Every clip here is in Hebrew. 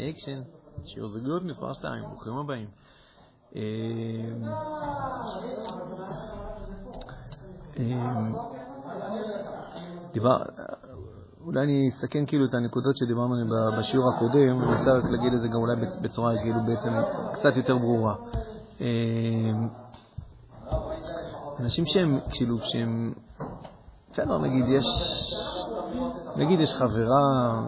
אקשן, שיעור זוגיות מספר 2, ברוכים הבאים. אמ, אמ, אולי אני אסכם כאילו את הנקודות שדיברנו עליהן בשיעור הקודם, אני רוצה רק להגיד את זה גם אולי בצורה כאילו בעצם קצת יותר ברורה. אמ, אנשים שהם, כאילו, כשהם, בסדר, נגיד יש, נגיד יש חברה,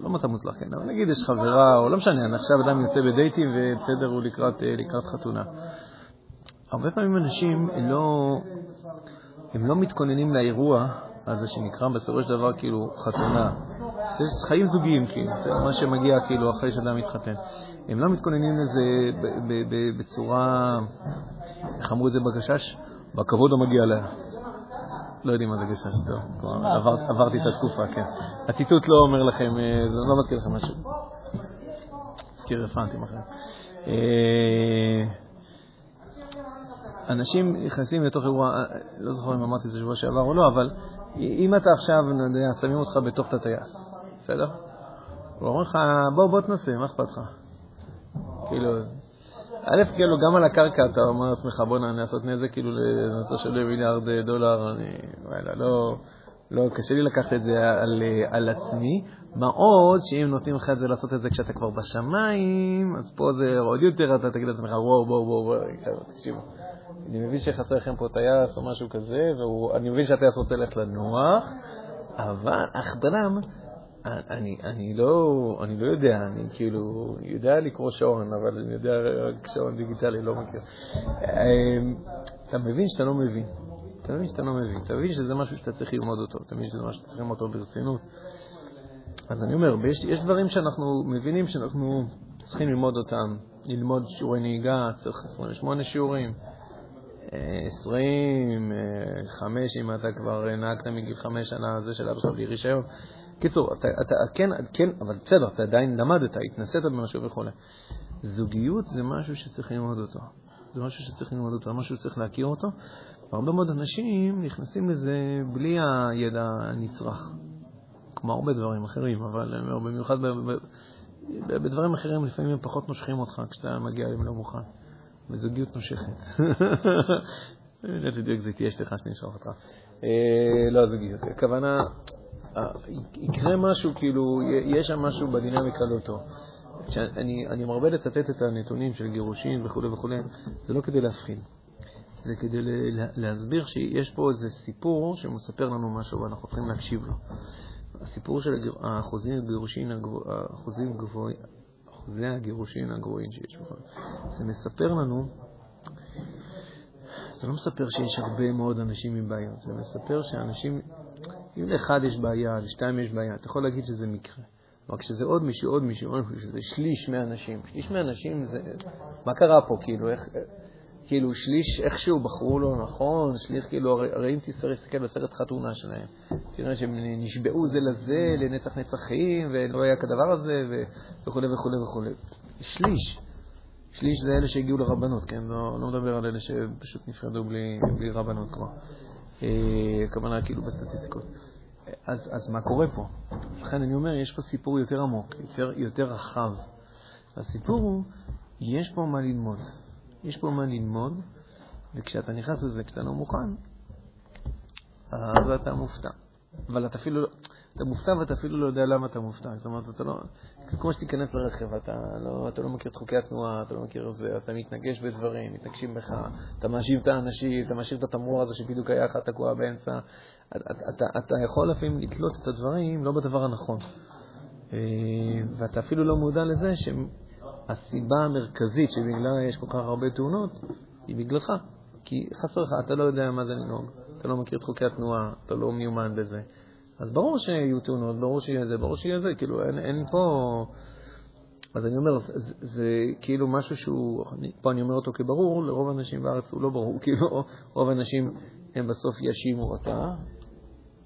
לא, מצב מוצלח, כן, אבל נגיד יש חברה, או לא משנה, עכשיו אדם יוצא בדייטים ובסדר, הוא לקראת, אה, לקראת חתונה. הרבה פעמים אנשים לא, הם לא מתכוננים לאירוע הזה שנקרא בסופו של דבר כאילו חתונה. יש חיים זוגיים, כאילו, מה שמגיע כאילו אחרי שאדם מתחתן. הם לא מתכוננים לזה בצורה, איך אמרו את זה בגשש? בכבוד המגיע לה. לא יודעים מה זה גשש, טוב. עברתי את התקופה, כן. הציטוט לא אומר לכם, אה, זה לא מזכיר לכם משהו. מזכיר רפרנטים אחרים. אה, אנשים נכנסים לתוך אירוע, אה, לא זוכר אם אמרתי את זה שבוע שעבר או לא, אבל אם אתה עכשיו, שמים אותך בתוך הטייס, בסדר? הוא אומר לך, בוא, בוא תנסה, מה אכפת לך? כאילו, א', כאילו, גם על הקרקע אתה אומר לעצמך, בוא נעשות נזק, כאילו, לנושא של מיליארד דולר, אני, וואלה, לא, לא, קשה לי לקחת את זה על, עצמי. מה עוד שאם נותנים לך את זה לעשות את זה כשאתה כבר בשמיים, אז פה זה עוד יותר, אתה תגיד לעצמך, וואו, וואו, וואו, תקשיבו. אני מבין שחסר לכם פה טייס או משהו כזה, ואני מבין שהטייס רוצה ללכת לנוח, אבל אך בלם, אני, אני, לא, אני לא יודע, אני כאילו יודע לקרוא שעון, אבל אני יודע רק שעון דיגיטלי, לא מכיר. אמ, אתה מבין שאתה לא מבין. אתה מבין שאתה לא מבין. אתה מבין שזה משהו שאתה צריך ללמוד אותו, אתה מבין שזה משהו שאתה צריך ללמוד אותו ברצינות. אז אני אומר, יש, יש דברים שאנחנו מבינים שאנחנו צריכים ללמוד אותם. ללמוד שיעורי נהיגה, צריך 28 שיעורים. 20, 5, אם אתה כבר נהגת מגיל 5 שנה, זה של אבא שלך בלי רישיון. קיצור, אתה, אתה כן, כן, אבל בסדר, אתה עדיין למדת, התנסית במשהו וכו'. זוגיות זה משהו שצריך ללמוד אותו. זה משהו שצריך ללמוד אותו, משהו שצריך להכיר אותו. והרבה מאוד אנשים נכנסים לזה בלי הידע הנצרך, כמו הרבה דברים אחרים, אבל במיוחד בדברים אחרים לפעמים הם פחות מושכים אותך כשאתה מגיע אליהם לא מוכן. וזוגיות נושכת. לא בדיוק זה תהיה אשתך שאני אשלח אותך. אה, לא זוגיות, הכוונה, אה, יקרה משהו, כאילו, יש שם משהו בדינמיקה לא טוב. אני מרבה לצטט את הנתונים של גירושים וכו' וכו', זה לא כדי להבחין. זה כדי להסביר שיש פה איזה סיפור שמספר לנו משהו ואנחנו צריכים להקשיב לו. הסיפור של האחוזים הגירושין, האחוזים גבוהים, אחוזי הגירושין הגבוהים שיש בכל. זה מספר לנו, זה לא מספר שיש הרבה מאוד אנשים עם בעיות, זה מספר שאנשים, אם לאחד יש בעיה, לשתיים יש בעיה, אתה יכול להגיד שזה מקרה. אבל כשזה עוד מישהו, עוד מישהו, עוד מישהו, שזה שליש מהאנשים. שליש מהאנשים זה... מה קרה פה, כאילו, איך... כאילו שליש איכשהו בחרו לו נכון, שליש כאילו, הרי, הרי אם תסתכל בסרט חתונה שלהם, תראה שהם נשבעו זה לזה לנצח נצחים, ולא היה כדבר הזה, וכו' וכו' וכו'. שליש. שליש זה אלה שהגיעו לרבנות, כן? לא, לא מדבר על אלה שפשוט נפרדו בלי, בלי רבנות כבר. אה, הכוונה כאילו בסטטיסטיקות. אז, אז מה קורה פה? לכן אני אומר, יש פה סיפור יותר עמוק, יותר, יותר רחב. הסיפור הוא, יש פה מה ללמוד. יש פה מה ללמוד, וכשאתה נכנס לזה, כשאתה לא מוכן, אז אתה מופתע. אבל אתה אפילו, אתה מופתע ואתה אפילו לא יודע למה אתה מופתע. זאת אומרת, אתה לא, כמו שתיכנס לרכב, אתה לא, אתה לא מכיר את חוקי התנועה, אתה לא מכיר את זה, אתה מתנגש בדברים, מתנגשים בך, אתה מאשים את האנשים, אתה מאשים את התמרור הזה שבדיוק היה לך תקוע באמצע. אתה, אתה, אתה יכול לפעמים לתלות את הדברים לא בדבר הנכון. אה, ואתה אפילו לא מודע לזה שהם... הסיבה המרכזית שבגללה יש כל כך הרבה תאונות היא בגללך. כי חסר לך, אתה לא יודע מה זה לנהוג, אתה לא מכיר את חוקי התנועה, אתה לא מיומן בזה. אז ברור שיהיו תאונות, ברור שיהיה זה, ברור שיהיה זה, כאילו אין, אין פה... אז אני אומר, זה, זה, כאילו משהו שהוא, אני, פה אני אומר אותו כברור, לרוב האנשים בארץ הוא לא ברור, כאילו רוב האנשים הם בסוף יאשימו אותה,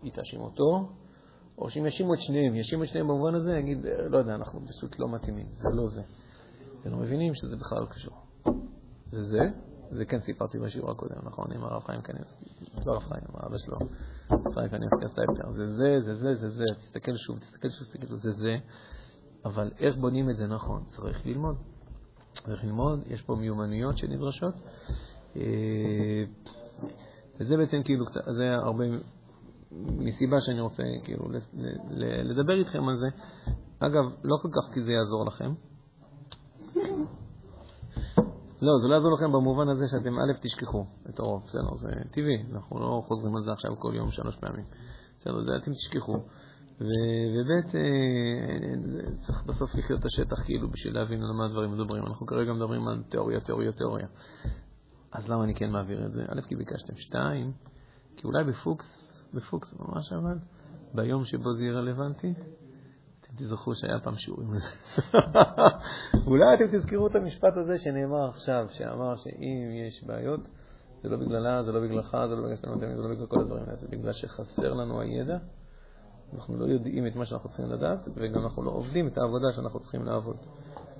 היא תאשים אותו, או שהם יאשימו את שניהם, יאשימו את שניהם במובן הזה, יגיד, לא יודע, אנחנו פשוט לא מתאימים, זה לא זה. ולא מבינים שזה בכלל לא קשור. זה זה, זה כן סיפרתי בשיעור הקודם, נכון, עם הרב חיים כנס, לא הרב חיים, האבא שלו, הרב חיים כנס כסייפטר, זה זה, זה זה, זה זה, תסתכל שוב, תסתכל שוב, תסתכל שוב, זה זה. אבל איך בונים את זה נכון? צריך ללמוד. צריך ללמוד, יש פה מיומנויות שנדרשות. אה, וזה בעצם כאילו, זה הרבה, מסיבה שאני רוצה כאילו לדבר איתכם על זה. אגב, לא כל כך כי זה יעזור לכם. לא, זה לא יעזור לכם במובן הזה שאתם א', תשכחו את הרוב, בסדר, זה טבעי, אנחנו לא חוזרים על זה עכשיו כל יום שלוש פעמים. בסדר, זה אתם תשכחו. וב' אה, צריך בסוף לחיות את השטח כאילו בשביל להבין על מה הדברים מדברים. אנחנו כרגע מדברים על תיאוריה, תיאוריה, תיאוריה. אז למה אני כן מעביר את זה? א', כי ביקשתם. שתיים, כי אולי בפוקס, בפוקס ממש אבל, ביום שבו זה יהיה רלוונטי, תזכרו שהיה פעם שיעורים לזה. אולי אתם תזכרו את המשפט הזה שנאמר עכשיו, שאמר שאם יש בעיות, זה לא בגללה, זה לא בגללך, זה לא בגלל שאתה נותן, זה לא בגלל כל הדברים האלה, זה בגלל שחסר לנו הידע. אנחנו לא יודעים את מה שאנחנו צריכים לדעת, וגם אנחנו לא עובדים את העבודה שאנחנו צריכים לעבוד.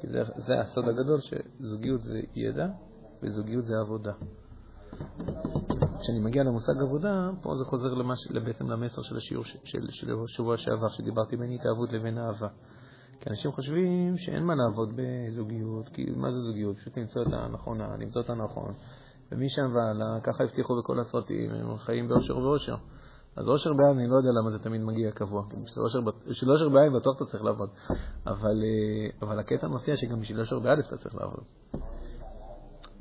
כי זה, זה הסוד הגדול, שזוגיות זה ידע, וזוגיות זה עבודה. כשאני מגיע למושג עבודה, פה זה חוזר למש, בעצם למסר של השיעור של, של, של שבוע שעבר, שדיברתי בין התאהבות לבין אהבה. כי אנשים חושבים שאין מה לעבוד בזוגיות, כי מה זה זוגיות? פשוט למצוא את הנכונה, למצוא את הנכון. ומשם והלאה, ככה הבטיחו בכל הסרטים, הם חיים באושר ואושר. אז אושר בעין, אני לא יודע למה זה תמיד מגיע קבוע. בשביל אושר בעין בטוח אתה צריך לעבוד. אבל, אה, אבל הקטע מפתיע שגם בשביל אושר באלף אתה צריך לעבוד.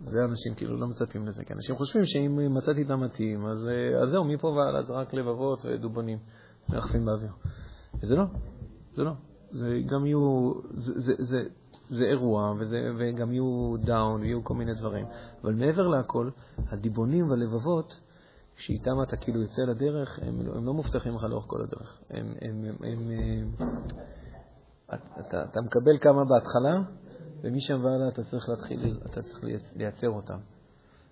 זה אנשים כאילו לא מצפים לזה, כי אנשים חושבים שאם מצאתי את המתאים, אז, אה, אז זהו, מפה והלאה זה רק לבבות ודובונים מרחפים באוויר. וזה לא, זה לא. זה גם יהיו, זה, זה, זה, זה אירוע, וזה, וגם יהיו דאון, ויהיו כל מיני דברים. אבל מעבר לכל, הדיבונים והלבבות, שאיתם אתה כאילו יוצא לדרך, הם, הם לא מובטחים לך לאורך כל הדרך. הם, הם, הם, הם, אתה, אתה מקבל כמה בהתחלה, ומשם והלאה אתה צריך להתחיל, אתה צריך לייצר אותם.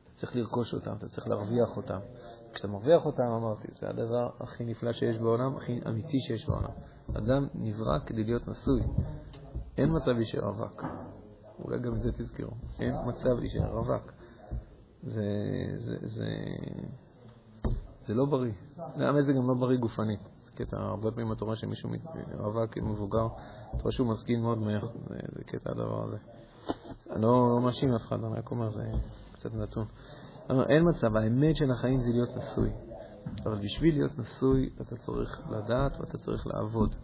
אתה צריך לרכוש אותם, אתה צריך להרוויח אותם. כשאתה מרוויח אותם, אמרתי, זה הדבר הכי נפלא שיש בעולם, הכי אמיתי שיש בעולם. אדם נברא כדי להיות נשוי. אין מצב להישאר רווק. אולי גם את זה תזכרו. אין מצב להישאר רווק. זה, זה, זה, זה לא בריא. למה זה גם לא בריא גופנית? קטע, הרבה פעמים אתה רואה שמישהו רווק מבוגר, אתה רואה שהוא מסכים מאוד מהר, זה, קטע הדבר הזה. אני לא, לא מאשים אף אחד, אני רק אומר, זה קצת נתון. אין מצב, האמת של החיים זה להיות נשוי. אבל בשביל להיות נשוי אתה צריך לדעת ואתה צריך לעבוד.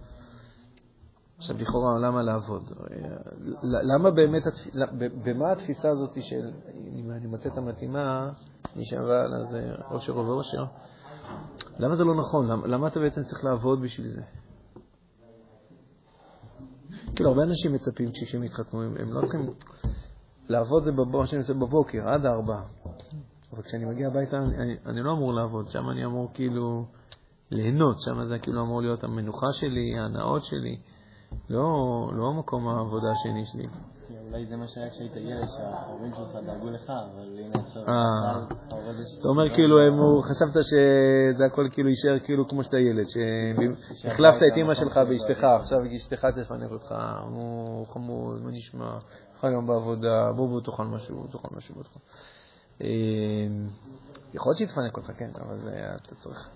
עכשיו, לכאורה, למה לעבוד? למה באמת, במה התפיסה הזאת של אם אני מוצא את המתאימה, משם והלאה זה אושר ואושר? למה זה לא נכון? למה, למה אתה בעצם צריך לעבוד בשביל זה? כאילו, הרבה אנשים מצפים כשהם יתחתנו, הם, הם לא צריכים... לעבוד זה מה שאני עושה בבוקר, עד ארבע. אבל כשאני מגיע הביתה, אני, אני לא אמור לעבוד, שם אני אמור כאילו ליהנות, שם זה כאילו אמור להיות המנוחה שלי, ההנאות שלי, לא, לא מקום העבודה השני שלי. אולי זה מה שהיה כשהיית ילד, שההורים שלך דאגו לך, אבל הנה עכשיו אה. אתה אומר כאילו, חשבת שזה הכל כאילו יישאר כאילו כמו שאתה ילד, שהחלפת את אימא שלך באשתך, עכשיו אשתך תפנק אותך, הוא חמוד, מה נשמע, לך היום בעבודה, בוא בוא תאכל משהו, תאכל משהו, בוא תאכל. אה, יכול להיות שיתפנק אותך, כן, אבל אתה צריך...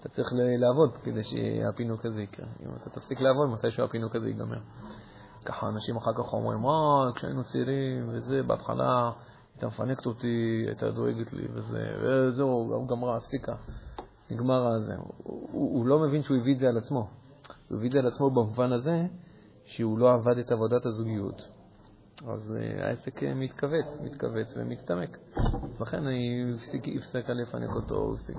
אתה צריך לעבוד כדי שהפינוק הזה יקרה. אם אתה תפסיק לעבוד, מתישהו הפינוק הזה ייגמר. ככה אנשים אחר כך אומרים, אה, כשהיינו צעירים וזה, בהתחלה הייתה מפנקת אותי, הייתה דואגת לי וזה, וזהו, גמרה, הפסיקה. נגמר הזה. הוא, הוא, לא מבין שהוא הביא את זה על עצמו. הוא הביא את זה על עצמו במובן הזה שהוא לא עבד את עבודת הזוגיות. אז uh, העסק uh, מתכווץ, מתכווץ ומצטמק. לכן אני הפסק לפנק אותו, הפסיק...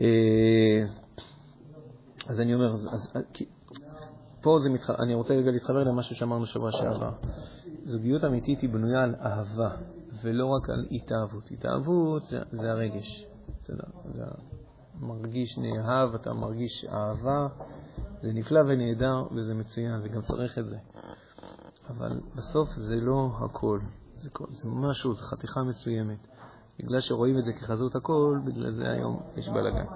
אה, אז אני אומר, אז, אז, פה זה מתח... אני רוצה רגע להתחבר למשהו שאמרנו שבוע שעבר. זוגיות אמיתית היא בנויה על אהבה, ולא רק על התאהבות. התאהבות זה, זה הרגש. בסדר, אתה מרגיש נאהב, אתה מרגיש אהבה, זה נפלא ונהדר וזה מצוין, וגם צריך את זה. אבל בסוף זה לא הכל. זה, זה משהו, זה חתיכה מסוימת. בגלל שרואים את זה כחזות הכל, בגלל זה היום יש בלאגן.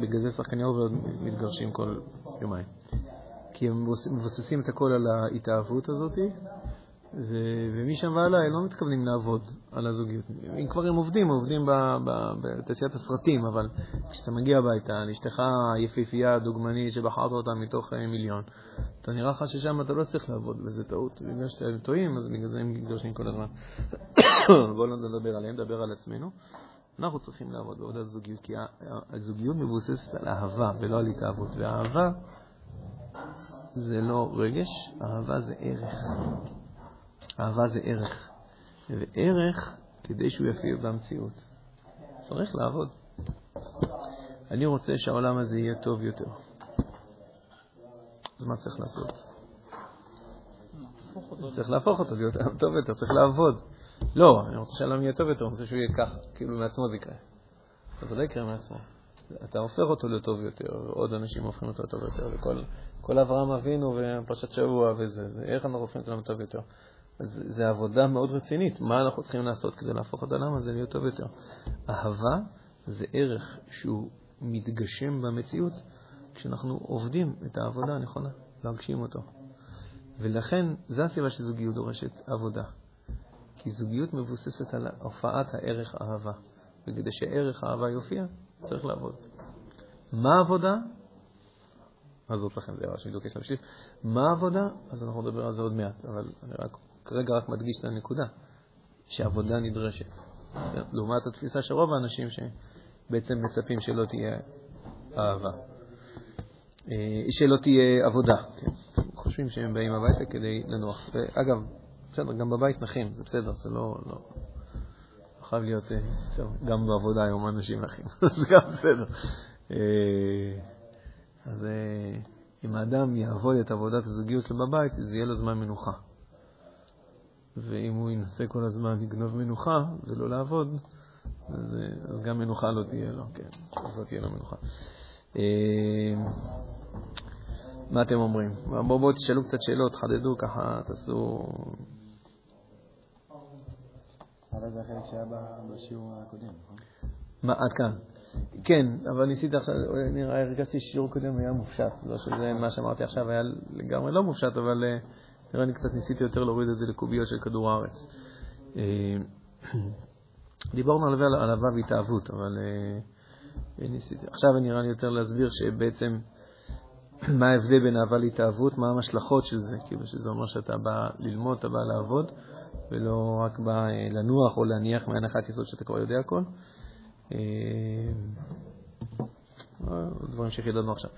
בגלל זה שחקני אובר מתגרשים כל יומיים. כי הם מבוססים את הכל על ההתאהבות הזאת, ו- ומשם והלאה הם לא מתכוונים לעבוד על הזוגיות. אם כבר הם עובדים, עובדים ב- ב- בתעשיית הסרטים, אבל כשאתה מגיע הביתה לאשתך היפהפייה, הדוגמנית, שבחרת אותה מתוך אה, מיליון, אתה נראה לך ששם אתה לא צריך לעבוד, וזה טעות. בגלל שאתם טועים, אז בגלל זה הם מתגרשים כל הזמן. בואו לא נדבר עליהם, נדבר על עצמנו. אנחנו צריכים לעבוד בעבודת זוגיות, כי הזוגיות מבוססת על אהבה ולא על התאהבות, ואהבה זה לא רגש, אהבה זה ערך. אהבה זה ערך. וערך, כדי שהוא יפיע במציאות, צריך לעבוד. אני רוצה שהעולם הזה יהיה טוב יותר. אז מה צריך לעשות? צריך להפוך אותו להיות טוב יותר, צריך לעבוד. לא, אני רוצה שהעולם יהיה טוב יותר, אני רוצה שהוא יהיה ככה, כאילו מעצמו זה יקרה. אז זה לא יקרה מעצמו. אתה הופך אותו לטוב יותר, ועוד אנשים הופכים אותו לטוב יותר, וכל אברהם אבינו ופרשת שבוע וזה, זה, איך אנחנו הופכים אותו לטוב יותר. אז זו עבודה מאוד רצינית, מה אנחנו צריכים לעשות כדי להפוך את העולם הזה להיות טוב יותר. אהבה זה ערך שהוא מתגשם במציאות כשאנחנו עובדים את העבודה הנכונה, להגשים אותו. ולכן, זו הסיבה שזוגיות דורשת עבודה. כי זוגיות מבוססת על הופעת הערך אהבה. וכדי שערך האהבה יופיע, צריך לעבוד. מה העבודה? עזוב לכם, זה בדיוק יש להמשיך. מה העבודה? אז אנחנו נדבר על זה עוד מעט, אבל אני רק, כרגע רק מדגיש את הנקודה, שעבודה נדרשת. לעומת התפיסה של רוב האנשים שבעצם מצפים שלא תהיה אהבה, אה, שלא תהיה עבודה. חושבים שהם באים הביתה כדי לנוח. ואגב, בסדר, גם בבית נחים, זה בסדר, זה. לא, לא חייב להיות, אה, טוב, גם בעבודה היום אנשים נחים, זה גם בסדר. אה, אז אה, אם האדם יעבוד את עבודת הזוגיות שלו בבית, זה יהיה לו זמן מנוחה. ואם הוא ינסה כל הזמן לגנוב מנוחה ולא לעבוד, אז, אז גם מנוחה לא תהיה לו, כן, אז לא תהיה לו מנוחה. מה אתם אומרים? בואו בוא תשאלו קצת שאלות, חדדו ככה, תעשו... אבל זה החלק שהיה בשיעור הקודם, נכון? מה, עד כאן. כן, אבל ניסית עכשיו, נראה, הרגשתי ששיעור קודם היה מופשט. לא שזה מה שאמרתי עכשיו היה לגמרי לא מופשט, אבל אה, נראה לי קצת ניסיתי יותר להוריד את זה לקוביות של כדור הארץ. אה, דיברנו על אהבה והתאהבות, אבל אה, ניסיתי. עכשיו נראה לי יותר להסביר שבעצם מה ההבדל בין אהבה להתאהבות, מה המשלכות של זה, כאילו שזה אומר שאתה בא ללמוד, אתה בא לעבוד, ולא רק בא לנוח או להניח מהנחת יסוד שאתה כבר יודע הכל. דברים שחידדנו עכשיו.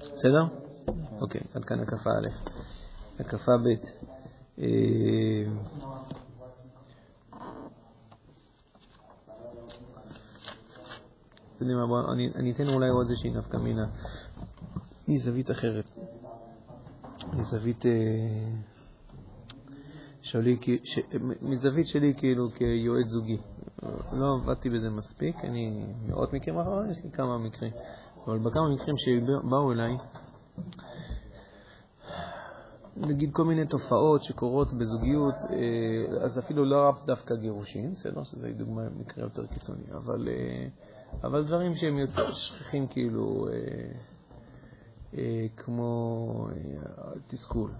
בסדר? אוקיי, עד כאן הקפה א'. הקפה ב'. אני אתן אולי עוד איזושהי נפקא מינה מזווית אחרת, מזווית שלי, מזווית שלי כאילו כיועץ זוגי. לא עבדתי בזה מספיק, אני מאות מקרים אחרים, יש לי כמה מקרים, אבל בכמה מקרים שבאו אליי, נגיד כל מיני תופעות שקורות בזוגיות, אז אפילו לא דווקא גירושים, בסדר? שזה דוגמה מקרה יותר קיצוני, אבל... אבל דברים שהם יותר שכיחים כאילו, אה, אה, כמו אה, תסכול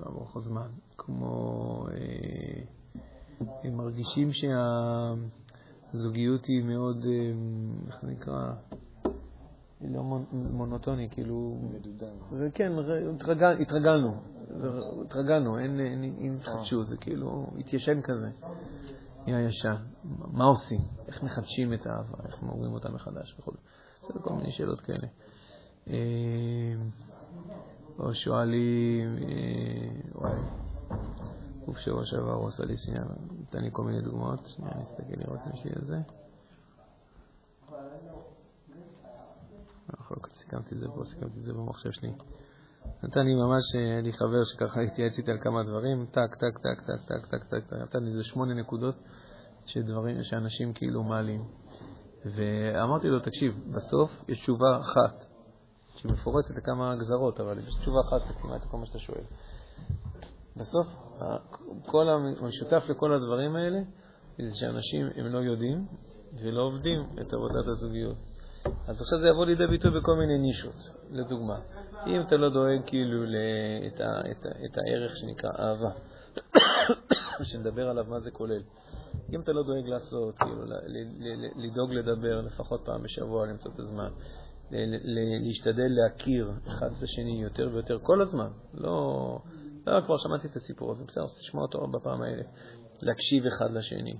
לאורך הזמן, כמו אה, הם מרגישים שהזוגיות היא מאוד, אה, איך נקרא? היא לא מונוטוני, כאילו... מדודה. כן, התרגל, התרגלנו, התרגלנו, אין, אין, אין התחדשות, זה כאילו התיישן כזה. נהיה ישן, מה עושים, איך מחדשים את האהבה, איך מעוררים אותה מחדש וכו'. זה כל מיני שאלות כאלה. או שואלים, וואי, סוף שבוע שעבר הוא עשה לי שנייה, נתן לי כל מיני דוגמאות, שנייה נסתכל לראות אם יש לי את זה. סיכמתי את זה פה, סיכמתי את זה במחשב שלי. נתן לי ממש, היה לי חבר שככה התייעץ איתי על כמה דברים, טק, טק, טק, טק, טק, טק, טק, טק, נתן לי איזה שמונה נקודות שדברים, שאנשים כאילו מעלים. ואמרתי לו, תקשיב, בסוף יש תשובה אחת, שהיא מפורטת לכמה גזרות, אבל יש תשובה אחת כמעט לכל מה שאתה שואל. בסוף, כל המשותף לכל הדברים האלה, זה שאנשים הם לא יודעים ולא עובדים את עבודת הזוגיות. אז עכשיו זה יבוא לידי ביטוי בכל מיני נישות. לדוגמה, אם אתה לא דואג כאילו את, את, את הערך שנקרא אהבה, שנדבר עליו מה זה כולל, אם אתה לא דואג לעשות, כאילו, לדאוג לדבר לפחות פעם בשבוע, למצוא את הזמן, להשתדל להכיר אחד את השני יותר ויותר כל הזמן, לא, לא כבר שמעתי את הסיפור הזה, בסדר, אז תשמע אותו בפעם האלה, להקשיב אחד לשני.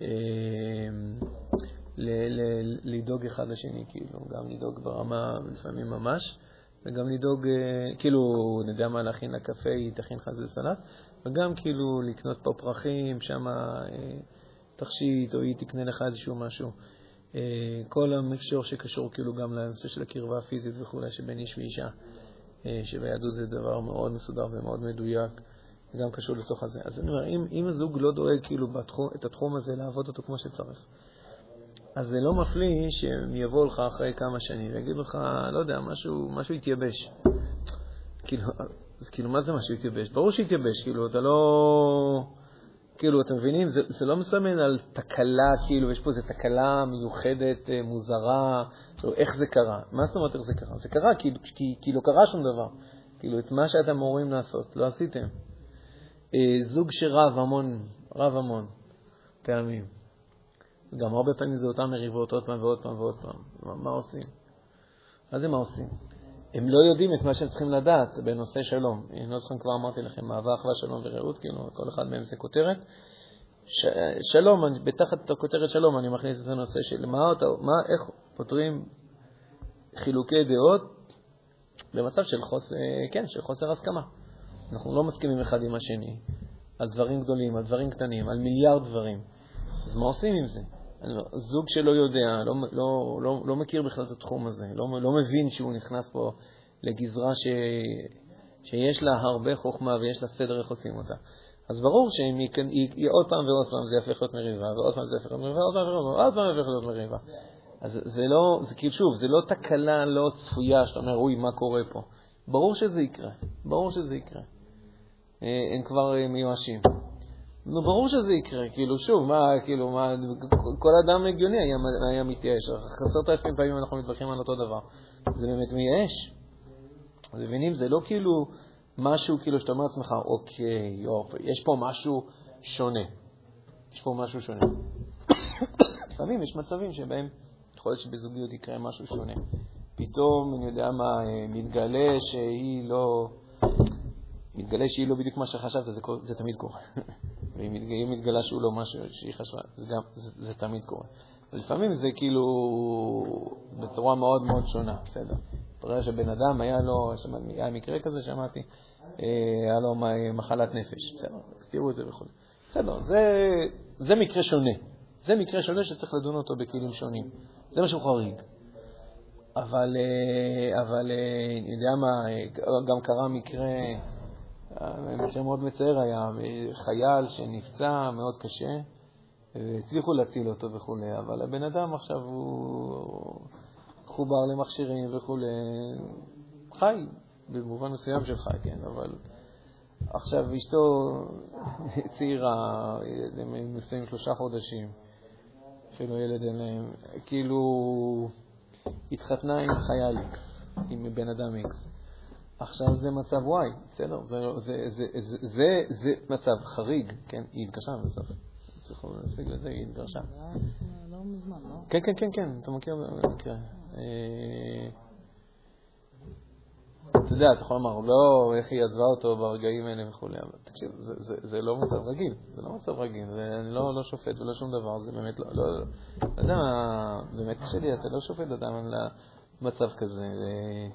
אמ, לדאוג אחד לשני, כאילו, גם לדאוג ברמה לפעמים ממש, וגם לדאוג, אה, כאילו, אני יודע מה, להכין לה קפה, היא תכין לך איזה סלט, וגם כאילו לקנות פה פרחים, שם אה, תכשיט, או היא תקנה לך איזשהו משהו. אה, כל המקשור שקשור כאילו גם לנושא של הקרבה הפיזית וכולי, שבין איש ואישה, שביהדות זה דבר מאוד מסודר ומאוד מדויק. גם קשור לתוך הזה. אז אני אומר, אם, אם הזוג לא דואג כאילו בתחום, את התחום הזה לעבוד אותו כמו שצריך, אז זה לא מפליא שהם יבואו לך אחרי כמה שנים ויגידו לך, לא יודע, משהו, משהו התייבש. כאילו, אז כאילו, מה זה משהו התייבש? ברור שהתייבש, כאילו, אתה לא... כאילו, אתם מבינים? זה, זה לא מסמן על תקלה, כאילו, יש פה איזו תקלה מיוחדת, אה, מוזרה, כאילו, איך זה קרה. מה זאת אומרת איך זה קרה? זה קרה כי, כי, כי לא קרה שום דבר. כאילו, את מה שאתם אמורים לעשות, לא עשיתם. אה, זוג שרב המון, רב המון פעמים. גם הרבה פעמים זה אותן מריבות עוד פעם ועוד פעם ועוד פעם. מה, מה עושים? מה זה מה עושים? הם לא יודעים את מה שהם צריכים לדעת בנושא שלום. אני לא זוכר, כבר אמרתי לכם, אהבה, אחווה, שלום ורעות, כאילו, כל אחד מהם זה כותרת. ש... שלום, אני, בתחת הכותרת שלום אני מכניס את הנושא של מה, אתה, מה, איך פותרים חילוקי דעות במצב של, חוס, כן, של חוסר הסכמה. אנחנו לא מסכימים אחד עם השני על דברים גדולים, על דברים קטנים, על מיליארד דברים. אז מה עושים עם זה? לא, זוג שלא יודע, לא, לא, לא, לא מכיר בכלל את התחום הזה, לא, לא מבין שהוא נכנס פה לגזרה ש, שיש לה הרבה חוכמה ויש לה סדר איך עושים אותה. אז ברור שאם היא, היא, היא עוד פעם ועוד פעם זה יהפך להיות מריבה, ועוד פעם זה יהפך להיות מריבה, ועוד פעם ועוד פעם יהפך להיות מריבה. אז זה לא, זה כאילו, שוב, זה לא תקלה לא צפויה שאתה אומר, אוי, מה קורה פה? ברור שזה יקרה, ברור שזה יקרה. אה, הם כבר אה, מיואשים. נו, ברור שזה יקרה, כאילו, שוב, מה, כאילו, מה, כל אדם הגיוני היה, היה מתייאש. עשרת אלפים פעמים אנחנו מתווכחים על אותו דבר. זה באמת מייאש. אז מבינים, זה לא כאילו משהו, כאילו, שאתה אומר לעצמך, אוקיי, יופי, יש פה משהו שונה. יש פה משהו שונה. לפעמים יש מצבים שבהם יכול להיות שבזוגיות יקרה משהו שונה. פתאום, אני יודע מה, אה, מתגלה שהיא לא... מתגלה שהיא לא בדיוק מה שחשבת, זה, זה תמיד קורה. ואם מתגלה שהוא לא משהו שהיא חשבה, זה, גם, זה, זה תמיד קורה. ולפעמים זה כאילו בצורה מאוד מאוד שונה, בסדר. ברגע שבן אדם היה לו, היה מקרה כזה, שמעתי, אה, היה לו מחלת נפש, בסדר, הזכירו את זה וכו'. בסדר, זה, זה מקרה שונה. זה מקרה שונה שצריך לדון אותו בכלים שונים. זה משהו חריג. אבל, אה, אבל אה, אני יודע מה, גם קרה מקרה מקרה מאוד מצער היה, חייל שנפצע מאוד קשה, והצליחו להציל אותו וכולי, אבל הבן אדם עכשיו הוא חובר למכשירים וכולי, חי, במובן מסוים של חי, כן, אבל עכשיו אשתו צעירה, הם נשואים שלושה חודשים, אפילו ילד אין להם, כאילו התחתנה עם חייל איקס, עם בן אדם איקס. עכשיו זה מצב Y, בסדר? זה, זה, זה, זה, זה, זה מצב חריג, כן? היא התקשרה בסוף. צריכו להשיג לזה, היא התגרשה. לא מזמן, לא? כן, כן, כן, כן, אתה מכיר. אה, אתה יודע, אתה יכול לומר, לא, איך היא עזבה אותו ברגעים האלה וכולי, אבל תקשיב, זה, זה, זה לא מצב רגיל, זה לא מצב רגיל, אני לא, לא שופט ולא שום דבר, זה באמת לא, לא, אתה יודע, באמת קשה לי, אתה לא שופט אדם על מצב כזה. זה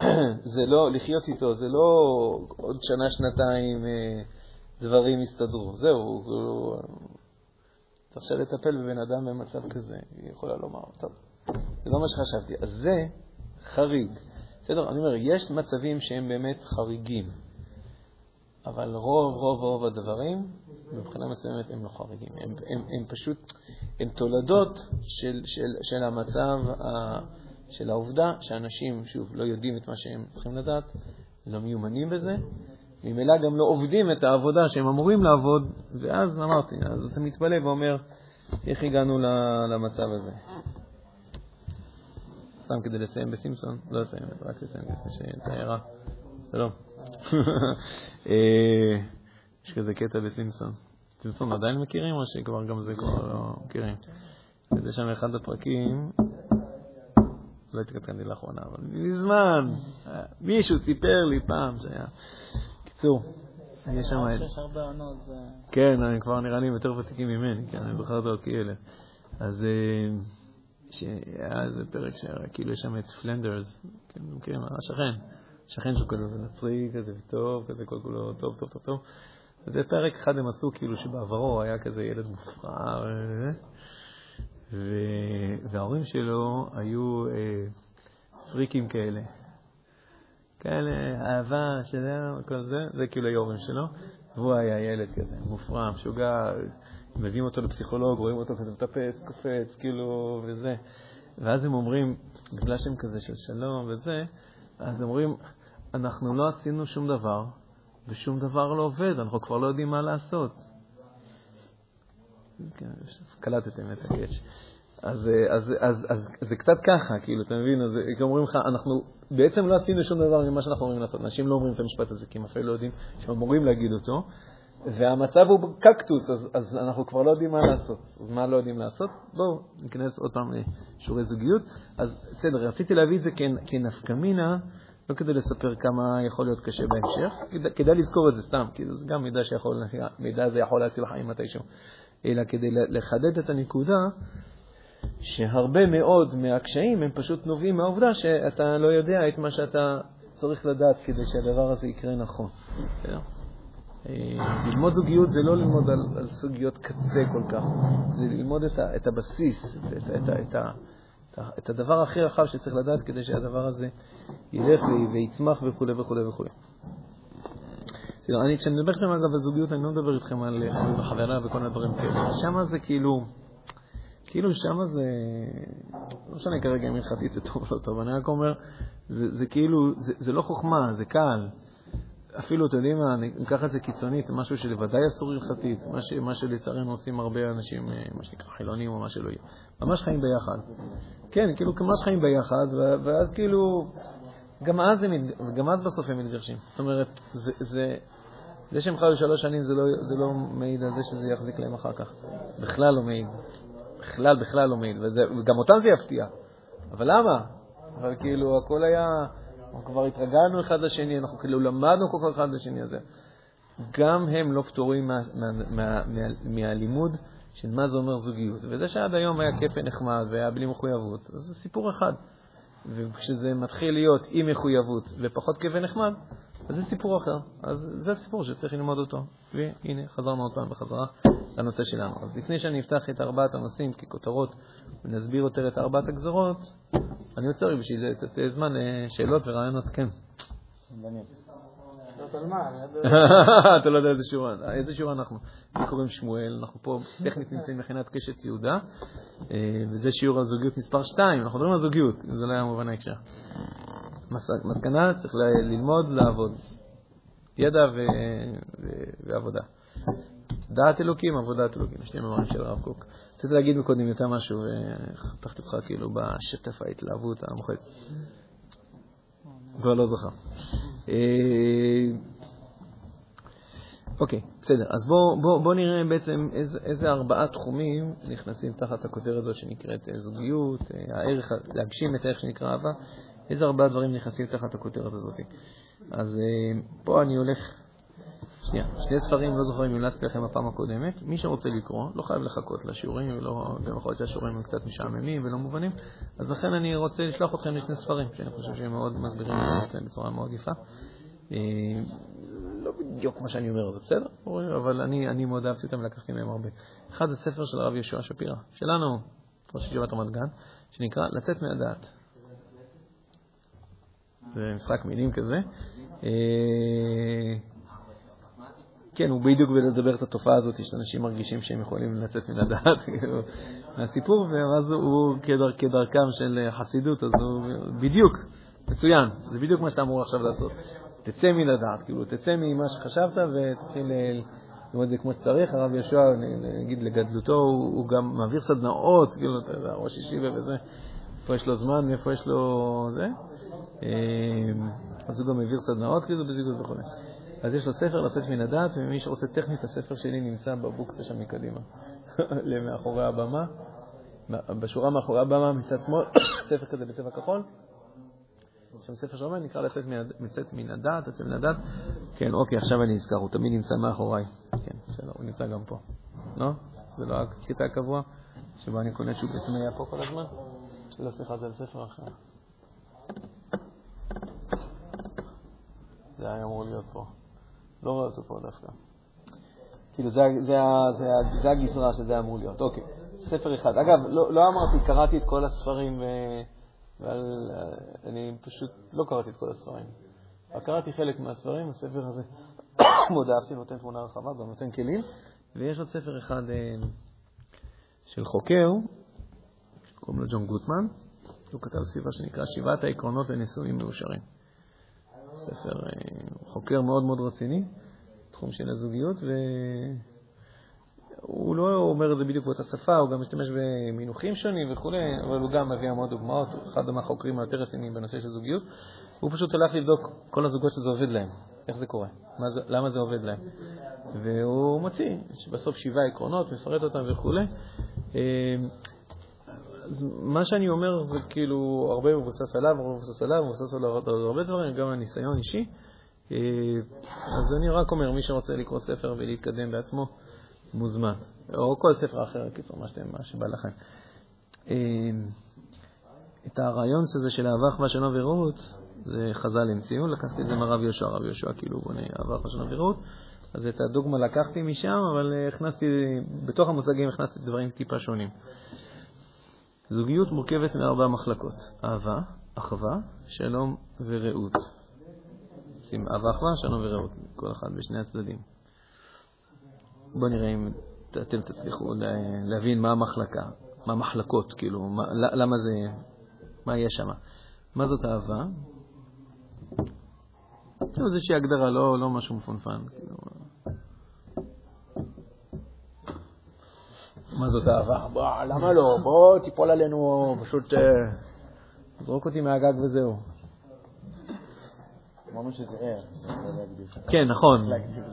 לא, לחיות איתו, זה לא עוד שנה, שנתיים אה, דברים יסתדרו. זהו, אתה עכשיו לטפל בבן אדם במצב כזה, היא יכולה לומר, טוב, זה לא מה שחשבתי. אז זה חריג. בסדר, אני אומר, יש מצבים שהם באמת חריגים, אבל רוב, רוב, רוב הדברים, מבחינה מסוימת, הם לא חריגים. הם, הם, הם פשוט, הם תולדות של, של, של המצב ה... של העובדה שאנשים, שוב, לא יודעים את מה שהם צריכים לדעת, לא מיומנים בזה, ממילא גם לא עובדים את העבודה שהם אמורים לעבוד, ואז אמרתי, אז אתה מתפלא ואומר, איך הגענו למצב הזה? סתם כדי לסיים בסימפסון, לא לסיים, רק לסיים את ההערה. שלום. אה, יש כזה קטע בסימפסון. סימפסון עדיין מכירים, או שכבר גם זה כבר לא מכירים? זה שם אחד הפרקים, לא התקדמתי לאחרונה, אבל מזמן, מישהו סיפר לי פעם שהיה. קיצור, יש שם... יש הרבה עונות. כן, אני כבר נראה לי יותר ותיקים ממני, כי אני זוכר אותו כילד. אז אה, שהיה איזה פרק שכאילו יש שם את פלנדרס, כן, מכירים, השכן, שכן שהוא כזה נצרי כזה וטוב, כזה כל כולו טוב, טוב, טוב, טוב. וזה פרק אחד הם עשו כאילו שבעברו היה כזה ילד מופרע, ו... וההורים שלו היו אה, פריקים כאלה. כאלה, אהבה, שזה, כל זה, זה כאילו היו ההורים שלו. והוא היה ילד כזה, מופרע, משוגע, מביאים אותו לפסיכולוג, רואים אותו כזה מטפס, קופץ, כאילו, וזה. ואז הם אומרים, בגלל שהם כזה של שלום וזה, אז אומרים, אנחנו לא עשינו שום דבר, ושום דבר לא עובד, אנחנו כבר לא יודעים מה לעשות. כן, קלטתם את הקאץ'. אז, אז, אז, אז זה קצת ככה, כאילו, אתה מבין? אז אומרים לך, אנחנו בעצם לא עשינו שום דבר ממה שאנחנו אומרים לעשות. אנשים לא אומרים את המשפט הזה, כי הם אפילו לא יודעים שהם אמורים להגיד אותו, והמצב הוא קקטוס, אז, אז אנחנו כבר לא יודעים מה לעשות. אז מה לא יודעים לעשות? בואו ניכנס עוד פעם לשיעורי זוגיות. אז בסדר, רציתי להביא את זה כנפקמינה, לא כדי לספר כמה יכול להיות קשה בהמשך, כדאי, כדאי לזכור את זה סתם, כי זה גם מידע מידע הזה יכול להציל חיים מתישהו, אלא כדי לחדד את הנקודה שהרבה מאוד מהקשיים הם פשוט נובעים מהעובדה שאתה לא יודע את מה שאתה צריך לדעת כדי שהדבר הזה יקרה נכון. אה, ללמוד זוגיות זה לא ללמוד על, על סוגיות קצה כל כך, זה ללמוד את, ה, את הבסיס, את, את, את, את, את, את הדבר הכי רחב שצריך לדעת כדי שהדבר הזה ילך ויצמח וכו' וכו' וכו'. אני, כשאני מדבר איתכם אגב על זוגיות, אני לא מדבר איתכם על חברה וכל הדברים כאלה. שם זה כאילו, כאילו שם זה, לא משנה כרגע אם הלכתית זה טוב או לא טוב, אני רק אומר, זה, זה כאילו, זה, זה לא חוכמה, זה קל. אפילו, אתם יודעים מה, אני אקח את זה קיצונית, משהו שלוודאי אסור הלכתית, מה, ש, מה שלצערנו עושים הרבה אנשים, אה, מה שנקרא חילונים או מה שלא יהיה. ממש חיים ביחד. כן, כאילו, ממש חיים ביחד, ואז כאילו, גם אז, הם, גם אז בסוף הם מתגרשים. זאת אומרת, זה, זה, זה שהם חיו שלוש שנים זה לא, זה לא מעיד על זה שזה יחזיק להם אחר כך. בכלל לא מעיד. בכלל, בכלל לא מעיד. וזה, וגם אותם זה יפתיע. אבל למה? אבל כאילו, הכל היה... אנחנו כבר התרגלנו אחד לשני, אנחנו כאילו למדנו כל כך אחד לשני הזה. גם הם לא פטורים מהלימוד של מה זה אומר זוגיות. וזה שעד היום היה כיף ונחמד והיה בלי מחויבות, זה סיפור אחד. וכשזה מתחיל להיות עם מחויבות ופחות כיף ונחמד, אז זה סיפור אחר. אז זה הסיפור שצריך ללמוד אותו. והנה, חזרנו עוד פעם בחזרה לנושא שלנו. אז לפני שאני אפתח את ארבעת הנושאים ככותרות ונסביר יותר את ארבעת הגזרות, אני עוצר בשביל לתת זמן לשאלות ורעיונות, כן. אתה לא יודע איזה שיעור, איזה שיעור אנחנו. אנחנו קוראים שמואל, אנחנו פה טכנית נמצאים מבחינת קשת יהודה, אה, וזה שיעור הזוגיות מספר 2, אנחנו מדברים על זוגיות, זה לא היה מובן ההקשר. מסקנה, צריך ללמוד לעבוד. ידע ועבודה. דעת אלוקים, עבודת אלוקים, שני מאמרים של הרב קוק. רציתי להגיד מקודם יותר משהו, וחתכתי אותך כאילו בשטף ההתלהבות המוחץ. כבר לא זוכר. אה, אוקיי, בסדר. אז בואו בוא, בוא נראה בעצם איזה, איזה ארבעה תחומים נכנסים תחת הכותרת הזאת שנקראת אה, זוגיות, אה, הערך, להגשים את הערך שנקרא אהבה, איזה ארבעה דברים נכנסים תחת הכותרת הזאת. אז פה אני הולך שנייה, שני ספרים, לא זוכר אם המלצתי לכם בפעם הקודמת. מי שרוצה לקרוא, לא חייב לחכות לשיעורים, לא, גם יכול להיות שהשיעורים הם קצת משעממים ולא מובנים, אז לכן אני רוצה לשלוח אתכם לשני ספרים, שאני חושב שהם מאוד מסבירים את זה בצורה מאוד יפה. אה, לא בדיוק מה שאני אומר, זה בסדר, אבל אני, אני מאוד אהבתי אותם ולקחתי מהם הרבה. אחד זה ספר של הרב יהושע שפירא, שלנו, ראש ישיבת רמת גן, שנקרא לצאת מהדעת. זה משחק מילים כזה. אה, כן, הוא בדיוק בלדבר את התופעה הזאת, שאנשים מרגישים שהם יכולים לצאת מן הדעת כאילו, מהסיפור, ואז הוא כדר, כדרכם של חסידות, אז הוא בדיוק, מצוין, זה בדיוק מה שאתה אמור עכשיו לעשות. תצא מן הדעת, כאילו, תצא ממה שחשבת ותתחיל ללמוד את זה כמו שצריך. הרב יהושע, נגיד לגדלותו, הוא, הוא גם מעביר סדנאות, כאילו, אתה יודע, ראש ישיבה וזה. איפה יש לו זמן, מאיפה יש לו זה. אה, אז הוא גם העביר סדנאות כאילו בזיגות וכו'. אז יש לו ספר לצאת מן הדעת, ומי שרוצה טכנית, הספר שלי נמצא בבוקסה שם מקדימה, מאחורי הבמה. בשורה מאחורי הבמה מצד שמאל, ספר כזה בצבע כחול. יש שם ספר שאומר, נקרא לצאת מן הדעת, לצאת מן הדעת. כן, אוקיי, עכשיו אני נזכר, הוא תמיד נמצא מאחוריי. כן, בסדר, הוא נמצא גם פה. לא? זה לא הקטע הקבוע, שבו אני קונה שהוא בעצם היה פה כל הזמן? לא, סליחה, זה על ספר אחר. זה היה אמור להיות פה. לא רואה אותו פה דווקא. כאילו, זה, זה, זה, זה, הגזרה שזה אמור להיות. אוקיי, ספר אחד. אגב, לא, לא אמרתי, קראתי את כל הספרים. אבל אני פשוט לא קראתי את כל הספרים. קראתי חלק מהספרים, הספר הזה מאוד אהבתי, נותן תמונה רחבה, גם נותן כלים. ויש עוד ספר אחד אה, של חוקר, קוראים לו ג'ון גוטמן, הוא כתב סביבה שנקרא שבעת העקרונות לנישואים מאושרים. ספר אה, חוקר מאוד מאוד רציני, תחום של הזוגיות, והוא לא אומר את זה בדיוק באותה שפה, הוא גם משתמש במינוחים שונים וכו', אבל הוא גם מביא המון דוגמאות, הוא אחד מהחוקרים היותר רציניים בנושא של זוגיות. הוא פשוט הלך לבדוק כל הזוגות שזה עובד להם, איך זה קורה, זה, למה זה עובד להם. והוא מוציא בסוף שבעה עקרונות, מפרט אותם וכו'. אז מה שאני אומר זה כאילו הרבה מבוסס עליו, הרבה מבוסס עליו, מבוסס על הרבה דברים, גם על ניסיון אישי. אה, אז אני רק אומר, מי שרוצה לקרוא ספר ולהתקדם בעצמו, מוזמן. או כל ספר אחר, קיצור, מה, שבא לכם. אה, את הרעיון הזה של אהבה, אחווה, שלום ורעות, זה חז"ל המציאו, לקחתי את זה מהרב יהושע, הרב יהושע כאילו בונה אהבה, אחווה, שלום ורעות. אז את הדוגמה לקחתי משם, אבל אה, הכנסתי, בתוך המושגים הכנסתי דברים טיפה שונים. זוגיות מורכבת מארבע מחלקות, אהבה, אחווה, שלום ורעות. שים אהבה, אחווה, שלום ורעות, כל אחד בשני הצדדים. בואו נראה אם אתם תצליחו להבין מה המחלקה, מה המחלקות, כאילו, מה, למה זה, מה יש שם. מה זאת אהבה? זו איזושהי הגדרה, לא, לא משהו מפונפן. כאילו. מה זאת אהבה? בוא, למה לא? בוא תיפול עלינו, פשוט אה, זרוק אותי מהגג וזהו. אמרנו שזה ערך, כן, נכון.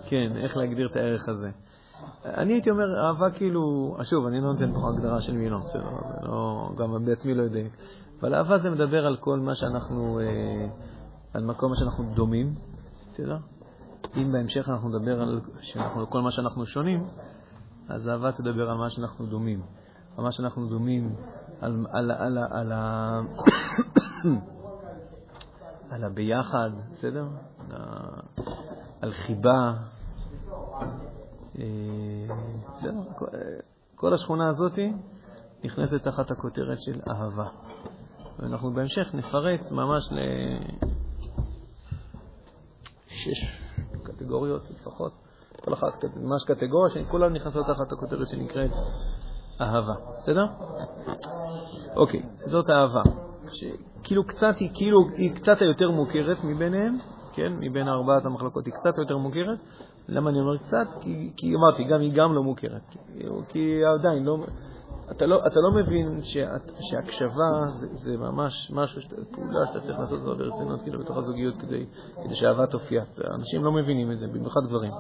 כן, איך להגדיר את הערך הזה. אני הייתי אומר, אהבה כאילו, שוב, אני לא נותן פה הגדרה של מילות, בסדר, לא, גם בעצמי לא יודע. אבל אהבה זה מדבר על כל מה שאנחנו, אה, על מקום מה שאנחנו דומים, בסדר? אם בהמשך אנחנו נדבר על כל מה שאנחנו שונים, אז אהבה תדבר על מה שאנחנו דומים. על מה שאנחנו דומים, על, על, על, על, על, על הביחד, בסדר? על חיבה. אה, בסדר? כל השכונה הזאת נכנסת תחת הכותרת של אהבה. ואנחנו בהמשך נפרט ממש לשש קטגוריות לפחות. כל אחת ממש קטגוריה, שכולן נכנסות תחת הכותרת שנקראת אהבה, בסדר? אוקיי, זאת אהבה. שכאילו קצת, היא כאילו, היא קצת היותר מוכרת מביניהם, כן? מבין ארבעת המחלקות היא קצת יותר מוכרת. למה אני אומר קצת? כי, כי אמרתי, גם היא גם לא מוכרת. כי, כי עדיין לא... אתה לא, אתה לא מבין שאת, שהקשבה זה, זה ממש משהו, פעולה שאתה צריך לעשות אותה ברצינות, כאילו, בתוך הזוגיות כדי, כדי שאהבה תופיע. אנשים לא מבינים את זה, במיוחד גברים.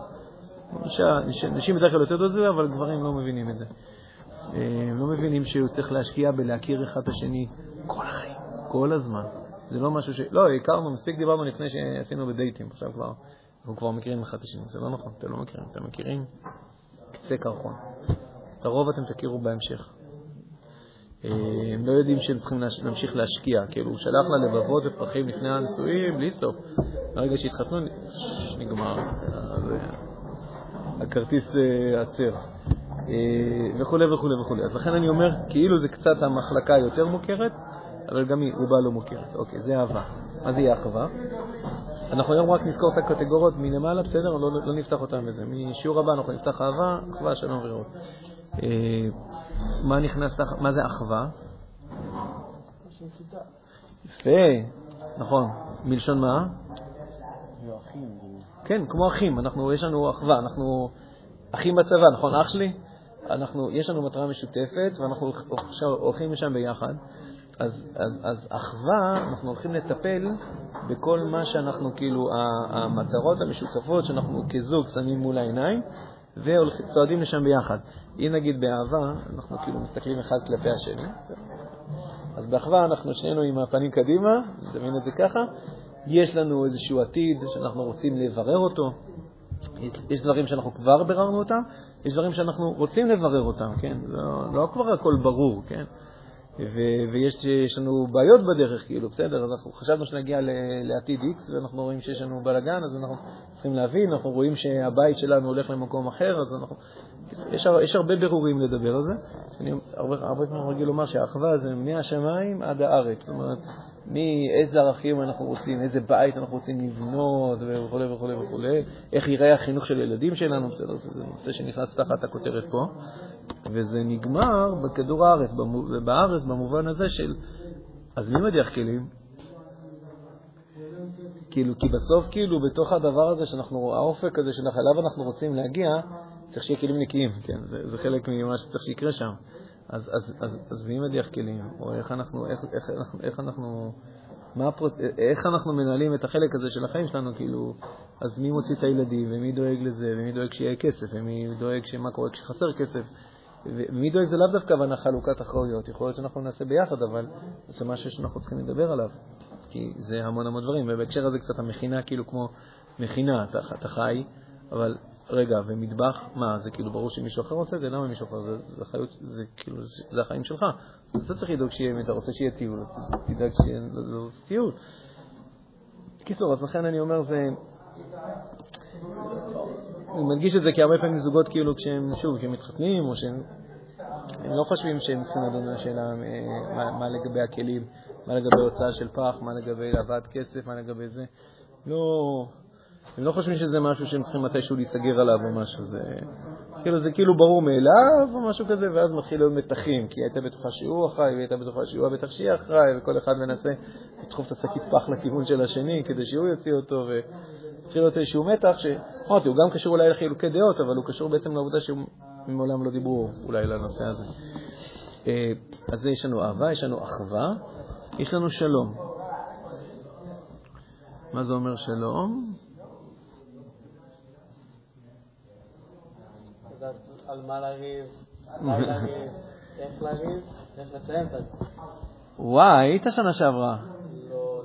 נשים בדרך כלל יותר יודעות זה, אבל גברים לא מבינים את זה. אה, הם לא מבינים שהוא צריך להשקיע בלהכיר אחד את השני כל החיים, כל הזמן. זה לא משהו ש... לא, הכרנו, מספיק דיברנו לפני שעשינו בדייטים, עכשיו כבר, אנחנו כבר מכירים אחד את השני, זה לא נכון, אתם לא מכירים, אתם מכירים קצה קרחון. את הרוב אתם תכירו בהמשך. אה, הם לא יודעים שהם צריכים להמשיך להשקיע, כאילו הוא שלח לה לבבות ופרחים לפני הנישואים, בלי סוף. ברגע שהתחתנו, נגמר. הכרטיס אה, עצר, וכו' וכו' וכו'. אז לכן אני אומר, כאילו זה קצת המחלקה היותר מוכרת, אבל גם היא רובה לא מוכרת. אוקיי, זה אהבה. מה זה יהיה אחווה? אנחנו היום רק נזכור את הקטגוריות מלמעלה, בסדר? לא, לא נפתח אותן בזה. משיעור הבא אנחנו נפתח אהבה, אחווה, שלום ורעות. אה, מה נכנס, מה זה אחווה? יפה, נכון. מלשון מה? כן, כמו אחים, אנחנו, יש לנו אחווה, אנחנו אחים בצבא, נכון, אח שלי? אנחנו, יש לנו מטרה משותפת, ואנחנו הולכים לשם ביחד. אז, אז, אז אחווה, אנחנו הולכים לטפל בכל מה שאנחנו, כאילו, המטרות המשותפות שאנחנו כזוג שמים מול העיניים, וצועדים לשם ביחד. אם נגיד באהבה, אנחנו כאילו מסתכלים אחד כלפי השני, אז באחווה אנחנו שנינו עם הפנים קדימה, נדמיין את זה ככה, יש לנו איזשהו עתיד שאנחנו רוצים לברר אותו, יש דברים שאנחנו כבר ביררנו אותם, יש דברים שאנחנו רוצים לברר אותם, כן? לא, לא כבר הכל ברור, כן? ו- ויש לנו בעיות בדרך, כאילו, בסדר, אז אנחנו חשבנו שנגיע לעתיד X ואנחנו רואים שיש לנו בלאגן, אז אנחנו צריכים להבין, אנחנו רואים שהבית שלנו הולך למקום אחר, אז אנחנו... יש, יש הרבה בירורים לדבר על זה. אני הרבה פעמים רגיל לומר שהאחווה זה מהשמיים עד הארץ. זאת אומרת, מאיזה ערכים אנחנו רוצים, איזה בית אנחנו רוצים לבנות וכו' וכו' וכו', איך ייראה החינוך של הילדים שלנו, בסדר, זה נושא שנכנס תחת הכותרת פה, וזה נגמר בכדור הארץ, בארץ במובן הזה של, אז מי מדיח כלים? כאילו, כי בסוף, כאילו, בתוך הדבר הזה שאנחנו, האופק הזה שלאליו אנחנו רוצים להגיע, צריך שיהיה כלים נקיים, כן, זה, זה חלק ממה שצריך שיקרה שם. אז, אז, אז, אז מי מדיח כלים? או איך אנחנו, איך, איך, איך, איך אנחנו, מה הפרוט, איך אנחנו מנהלים את החלק הזה של החיים שלנו, כאילו, אז מי מוציא את הילדים, ומי דואג לזה, ומי דואג שיהיה כסף, ומי דואג שמה קורה כשחסר כסף, ומי דואג זה לאו דווקא בנה חלוקת אחריות, יכול להיות שאנחנו נעשה ביחד, אבל זה משהו שאנחנו צריכים לדבר עליו, כי זה המון המון דברים, ובהקשר הזה קצת המכינה כאילו כמו מכינה, אתה, אתה חי, אבל רגע, ומטבח, מה, זה כאילו ברור שמישהו אחר עושה את זה? למה מישהו אחר? זה, זה, חיות, זה כאילו, זה החיים שלך. אז אתה צריך לדאוג שיהיה, אם אתה רוצה שיהיה טיול, תדאג שיהיה טיול. קיצור, אז לכן אני אומר, זה... אני מדגיש את זה כי הרבה פעמים זוגות כאילו כשהם, שוב, כשהם מתחתנים, או שהם הם לא חושבים שהם צריכים לדון על השאלה אה, מה, מה לגבי הכלים, מה לגבי הוצאה של פח, מה לגבי הבאת כסף, מה לגבי זה. לא... הם לא חושבים שזה משהו שהם צריכים מתישהו להיסגר עליו או משהו. זה כאילו, זה כאילו ברור מאליו או משהו כזה, ואז מתחיל להיות מתחים, כי הייתה בטוחה שהוא אחראי, והיא הייתה בטוחה שהוא בטח שיהיה אחראי, וכל אחד מנסה לדחוף את השקית פח לכיוון של השני כדי שהוא יוציא אותו, והתחיל להיות איזשהו מתח, שאמרתי, הוא גם קשור אולי לחילוקי דעות, אבל הוא קשור בעצם לעובדה שהם מעולם לא דיברו אולי לנושא הזה. אה, אז יש לנו אהבה, יש לנו אחווה, יש לנו שלום. מה זה אומר שלום? על מה לריב, מתי לריב, איך לריב, איך לסיים את זה. וואי, היית שנה שעברה. לא...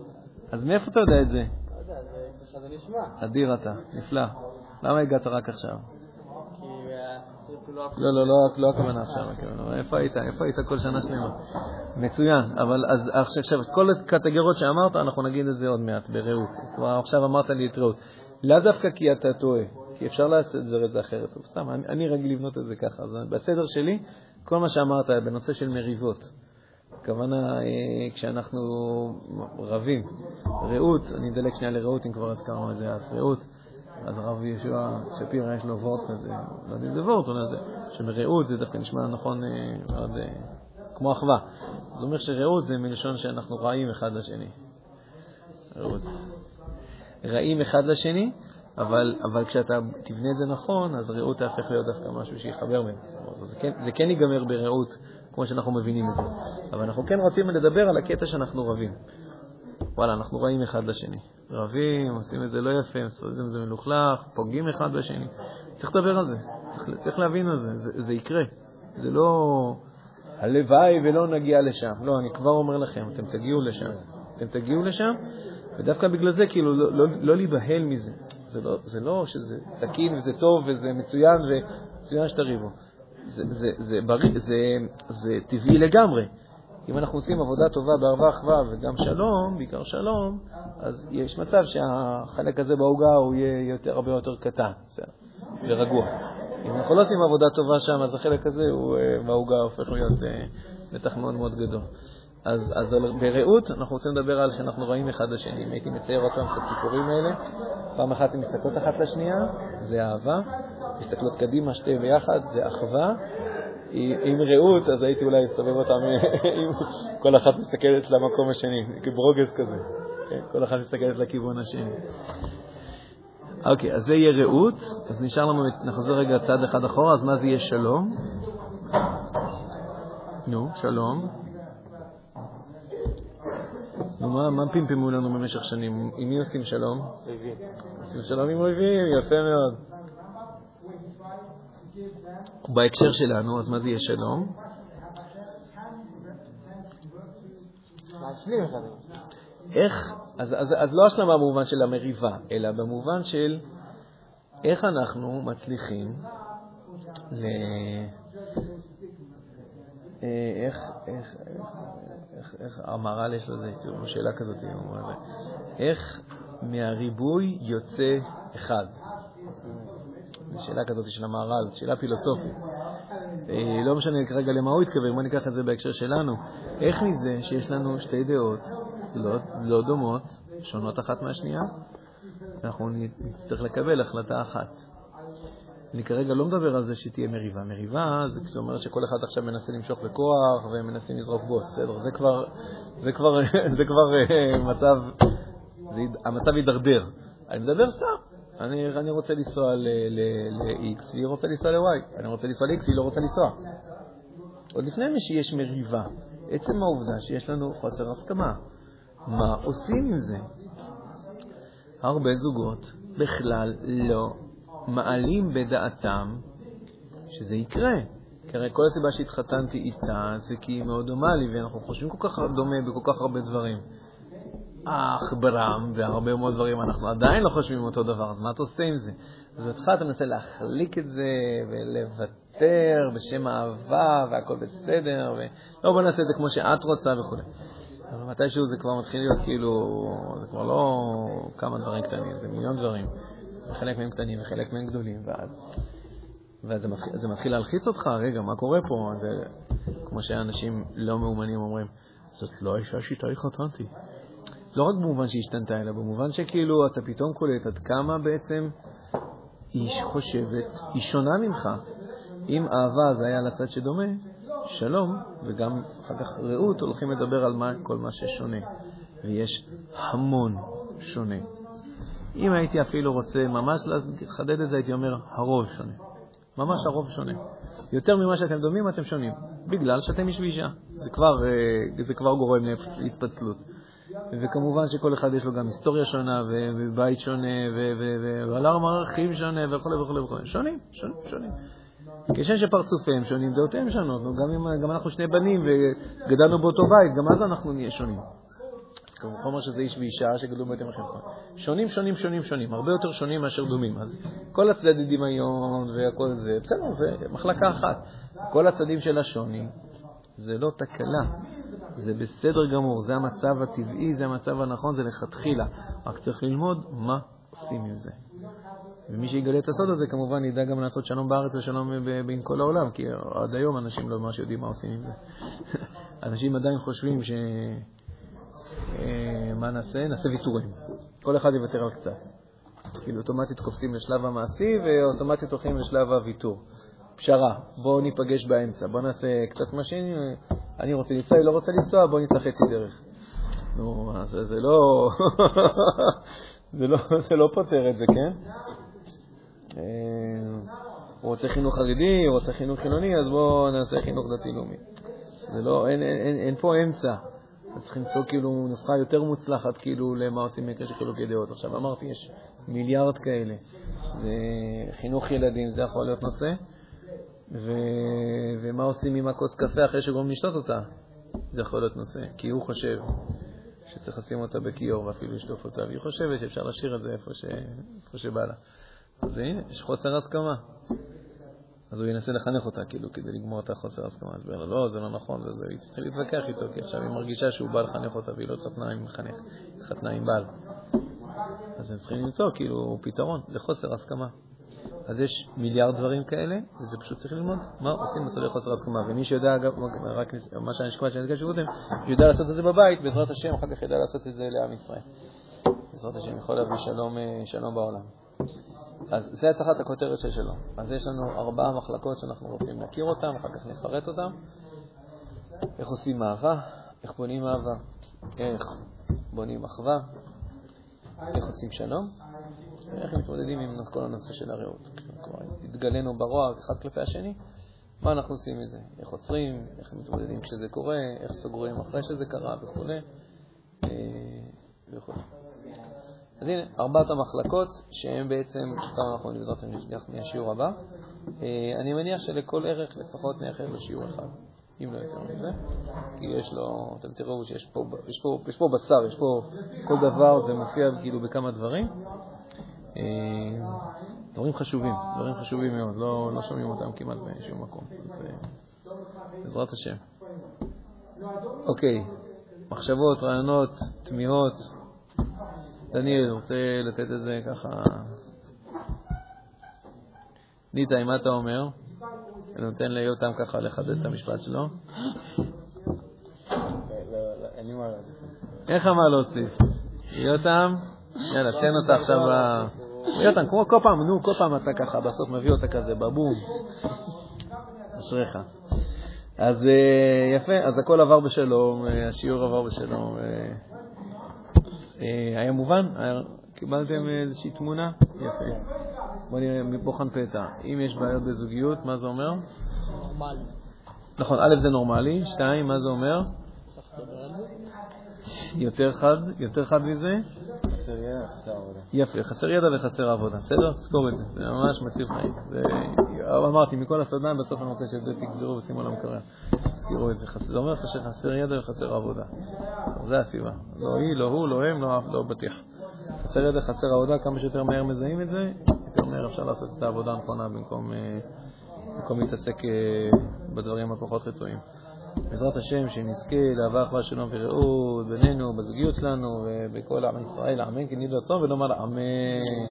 אז מאיפה אתה יודע את זה? לא יודע, זה שזה נשמע. אדיר אתה, נפלא. למה הגעת רק עכשיו? אה, לא, לא, לא, לא הכוונה עכשיו, איפה היית? איפה היית כל שנה שלמה? מצוין, אבל אז עכשיו, כל הקטגוריות שאמרת, אנחנו נגיד את זה עוד מעט, ברעות. כלומר, עכשיו אמרת לי את רעות. לאו דווקא כי אתה טועה, כי אפשר לעשות את זה אחרת. סתם, אני, אני רגיל לבנות את זה ככה. אז בסדר שלי, כל מה שאמרת בנושא של מריבות, הכוונה, אה, כשאנחנו רבים, רעות, אני אדלג שנייה לרעות, אם כבר הזכרנו את זה אז, רעות, אז הרב יהושע שפירא יש לו וורט כזה, לא יודע אם זה וורט, אבל זה, שמרעות זה דווקא נשמע נכון אה, מאוד, אה, כמו אחווה. זה אומר שרעות זה מלשון שאנחנו רעים אחד לשני. רעות. רעים אחד לשני, אבל, אבל כשאתה תבנה את זה נכון, אז רעות תהפך להיות דווקא משהו שיחבר בין. זה כן, זה כן ייגמר ברעות, כמו שאנחנו מבינים את זה. אבל אנחנו כן רוצים לדבר על הקטע שאנחנו רבים. וואלה, אנחנו רעים אחד לשני. רבים, עושים את זה לא יפה, עושים את זה מלוכלך, פוגעים אחד בשני. צריך לדבר על זה, צריך, צריך להבין על זה, זה, זה יקרה. זה לא הלוואי ולא נגיע לשם. לא, אני כבר אומר לכם, אתם תגיעו לשם. אתם תגיעו לשם, ודווקא בגלל זה, כאילו, לא, לא, לא להיבהל מזה. זה לא, זה לא שזה תקין וזה טוב וזה מצוין ומצוין שתריבו. זה, זה, זה, בריא, זה, זה טבעי לגמרי. אם אנחנו עושים עבודה טובה בערבה אחווה וגם שלום, בעיקר שלום, אז יש מצב שהחלק הזה בעוגה הוא יהיה יותר, הרבה יותר קטן ורגוע. אם אנחנו לא עושים עבודה טובה שם, אז החלק הזה הוא, אה, בעוגה הופך להיות אה, בטח מאוד מאוד גדול. אז, אז ברעות אנחנו רוצים לדבר על שאנחנו רואים אחד לשני. אם הייתי מצייר אותם את הסיפורים האלה, פעם אחת הן מסתכלות אחת לשנייה, זה אהבה, מסתכלות קדימה שתי ביחד, זה אחווה. עם רעות, אז הייתי אולי אסובב אותם, אם כל אחת מסתכלת למקום השני, כברוגז כזה, כן, כל אחת מסתכלת לכיוון השני. אוקיי, אז זה יהיה רעות, אז נשאר לנו, נחזור רגע צעד אחד אחורה, אז מה זה יהיה שלום? נו, שלום. מה, פמפמו לנו במשך שנים? עם מי עושים שלום? עושים שלום עם אויבים, יפה מאוד. בהקשר שלנו, אז מה זה יהיה שלום? איך, אז, אז, אז לא השלמה במובן של המריבה, אלא במובן של איך אנחנו מצליחים ל... אה, איך, איך, איך, איך, איך המהר"ל יש לזה, כאילו, שאלה כזאת, איך מהריבוי יוצא אחד? זו שאלה כזאת של המהר"ל, שאלה פילוסופית. אה, לא משנה כרגע למה הוא התכוון, בוא ניקח את זה בהקשר שלנו. איך מזה שיש לנו שתי דעות לא, לא דומות, שונות אחת מהשנייה, אנחנו נצטרך לקבל החלטה אחת. אני כרגע לא מדבר על זה שתהיה מריבה. מריבה זה כשאת אומרת שכל אחד עכשיו מנסה למשוך בכוח ומנסים לזרוק בוס, בסדר? זה כבר, זה כבר, זה כבר אה, מצב, זה, המצב יידרדר. אני מדבר סתם. אני, אני רוצה לנסוע ל-X, היא רוצה לנסוע ל-Y. אני רוצה לנסוע ל-X, היא לא רוצה לנסוע. עוד לפני שיש מריבה, עצם העובדה שיש לנו חוסר הסכמה. מה עושים עם זה? הרבה זוגות בכלל לא מעלים בדעתם שזה יקרה. כי הרי כל הסיבה שהתחתנתי איתה זה כי היא מאוד דומה לי, ואנחנו חושבים כל כך דומה בכל כך הרבה דברים. אך ברם והרבה מאוד דברים אנחנו עדיין לא חושבים אותו דבר, אז מה אתה עושה עם זה? אז אותך אתה מנסה להחליק את זה ולוותר בשם האהבה והכל בסדר, ולא בוא נעשה את זה כמו שאת רוצה וכו'. אבל מתישהו זה כבר מתחיל להיות כאילו, זה כבר לא כמה דברים קטנים, זה מיליון דברים. וחלק מהם קטנים וחלק מהם גדולים, ואז, ואז זה, מתחיל, זה מתחיל להלחיץ אותך, רגע, מה קורה פה? זה כמו שאנשים לא מאומנים אומרים, זאת לא האישה שאיתה התחתנתי. לא רק במובן שהיא השתנתה, אלא במובן שכאילו אתה פתאום קולט עד כמה בעצם היא חושבת, היא שונה ממך. אם אהבה זה היה לצד שדומה, שלום, וגם אחר כך רעות, הולכים לדבר על מה, כל מה ששונה. ויש המון שונה. אם הייתי אפילו רוצה ממש לחדד את זה, הייתי אומר, הרוב שונה. ממש הרוב שונה. יותר ממה שאתם דומים, אתם שונים. בגלל שאתם איש ואישה. זה אה, זה כבר גורם להתפצלות. וכמובן שכל אחד יש לו גם היסטוריה שונה, ובית שונה, ועולם ערכים שונה, וכו' וכו' וכו'. שונים, שונים, שונים. כשם שפרצופיהם שונים, דעותיהם שונות. גם אם גם אנחנו שני בנים וגדלנו באותו בית, גם אז אנחנו נהיה שונים. אומר שזה איש ואישה שגדלו בבתים אחרים. שונים, שונים, שונים, שונים, הרבה יותר שונים מאשר דומים. אז כל הצדדי דמיון והכל זה, בסדר, זה מחלקה אחת. כל הצדדים של השוני זה לא תקלה, זה בסדר גמור, זה המצב הטבעי, זה המצב הנכון, זה לכתחילה. רק צריך ללמוד מה עושים עם זה. ומי שיגלה את הסוד הזה, כמובן ידע גם לעשות שלום בארץ ושלום בין כל העולם, כי עד היום אנשים לא ממש יודעים מה עושים עם זה. אנשים עדיין חושבים ש... אה, מה נעשה? נעשה ויתורים. כל אחד יוותר על קצת. כאילו אוטומטית קופצים לשלב המעשי ואוטומטית הולכים לשלב הוויתור. פשרה, בואו ניפגש באמצע, בואו נעשה קצת משין, אני רוצה לנסוע, היא לא רוצה לנסוע, בואו נצא חצי דרך. נו, זה, זה לא... זה לא, זה לא פותר את זה, כן? אה, הוא רוצה חינוך חרדי, הוא רוצה חינוך חילוני, אז בואו נעשה חינוך דתי-לאומי. זה לא, אין, אין, אין, אין פה אמצע. צריך למצוא כאילו נוסחה יותר מוצלחת כאילו למה עושים מקרה של חילוקי דעות. עכשיו אמרתי, יש מיליארד כאלה. זה חינוך ילדים, זה יכול להיות נושא. ו... ומה עושים עם הכוס קפה אחרי שגורמים לשתות אותה? זה יכול להיות נושא. כי הוא חושב שצריך לשים אותה בכיור ואפילו לשטוף אותה, והיא חושבת שאפשר להשאיר את זה איפה, ש... איפה שבא לה. אז הנה, יש חוסר הסכמה. אז הוא ינסה לחנך אותה, כאילו, כדי לגמור את החוסר הסכמה. אז הוא אומר לא, זה לא נכון, וזה, היא צריכה להתווכח איתו, כי עכשיו היא מרגישה שהוא בא לחנך אותה, והיא לא התחתנה עם מחנך, התחתנה עם בעל. אז הם צריכים למצוא, כאילו, פתרון לחוסר הסכמה. אז יש מיליארד דברים כאלה, וזה פשוט צריך ללמוד מה עושים במצבי חוסר הסכמה. ומי שיודע, אגב, רק מה שאני שקמתי שאני אדגש קודם, שיודע לעשות את זה בבית, בעזרת השם, אחר כך ידע לעשות את זה לעם ישראל. בעזרת השם יכול להביא שלום, אה, שלום בעולם. אז זה תחת הכותרת של שלום. אז יש לנו ארבעה מחלקות שאנחנו רוצים להכיר אותן, אחר כך נפרט אותן. איך עושים אהבה, איך בונים אהבה, איך בונים אחווה, איך עושים שלום, ואיך מתמודדים עם כל הנושא של הרעות. כלומר, התגלינו ברוע אחד כלפי השני, מה אנחנו עושים עם זה? איך עוצרים, איך מתמודדים כשזה קורה, איך סוגרים אחרי שזה קרה וכו'. וכו'. אז הנה, ארבעת המחלקות, שהן בעצם, אותן אנחנו בעזרת השם מהשיעור הבא. אה, אני מניח שלכל ערך לפחות נייחד לו אחד, אם לא יותר מזה, כי יש לו, אתם תראו שיש פה, יש פה, יש פה בשר, יש פה כל דבר, זה מופיע כאילו בכמה דברים. אה, דברים חשובים, דברים חשובים מאוד, לא, לא שומעים אותם כמעט בשום מקום. אז אה, בעזרת השם. אוקיי, מחשבות, רעיונות, תמיהות. דניאל, רוצה לתת איזה ככה... ניתאי, מה אתה אומר? אני נותן ליותם ככה לחדד את המשפט שלו. איך אמר להוסיף? יותם, יאללה, תן אותה עכשיו ב... יותם, כמו כל פעם, נו, כל פעם אתה ככה בסוף מביא אותה כזה, בבום. אשריך. אז אה, יפה, אז הכל עבר בשלום, אה, השיעור עבר בשלום. אה, היה מובן? קיבלתם איזושהי תמונה? יפה. בוא נראה מבוחן פתע. אם יש בעיות בזוגיות, מה זה אומר? נורמלי. נכון, א' זה נורמלי, שתיים, מה זה אומר? יותר חד, יותר חד מזה? חסר ידע, חסר עבודה. יפה, חסר ידע וחסר עבודה, בסדר? תזכור את זה, זה ממש מציל חיים. אמרתי, מכל הסדן, בסוף אני רוצה שאת זה תגזרו ושימו על המקרר. תזכרו את זה. זה אומר שחסר ידע וחסר עבודה. זה הסיבה. לא היא, לא הוא, לא הם, לא אף, לא בטיח. חסר ידע, חסר עבודה, כמה שיותר מהר מזהים את זה, יותר מהר אפשר לעשות את העבודה הנכונה במקום, אה, להתעסק אה, בדברים הפחות רצויים. בעזרת השם, שנזכה לאהבה אחווה שלום ורעות בינינו, בזוגיות שלנו ובכל עם ישראל, אמן כן יהי רצון ונאמר אמן.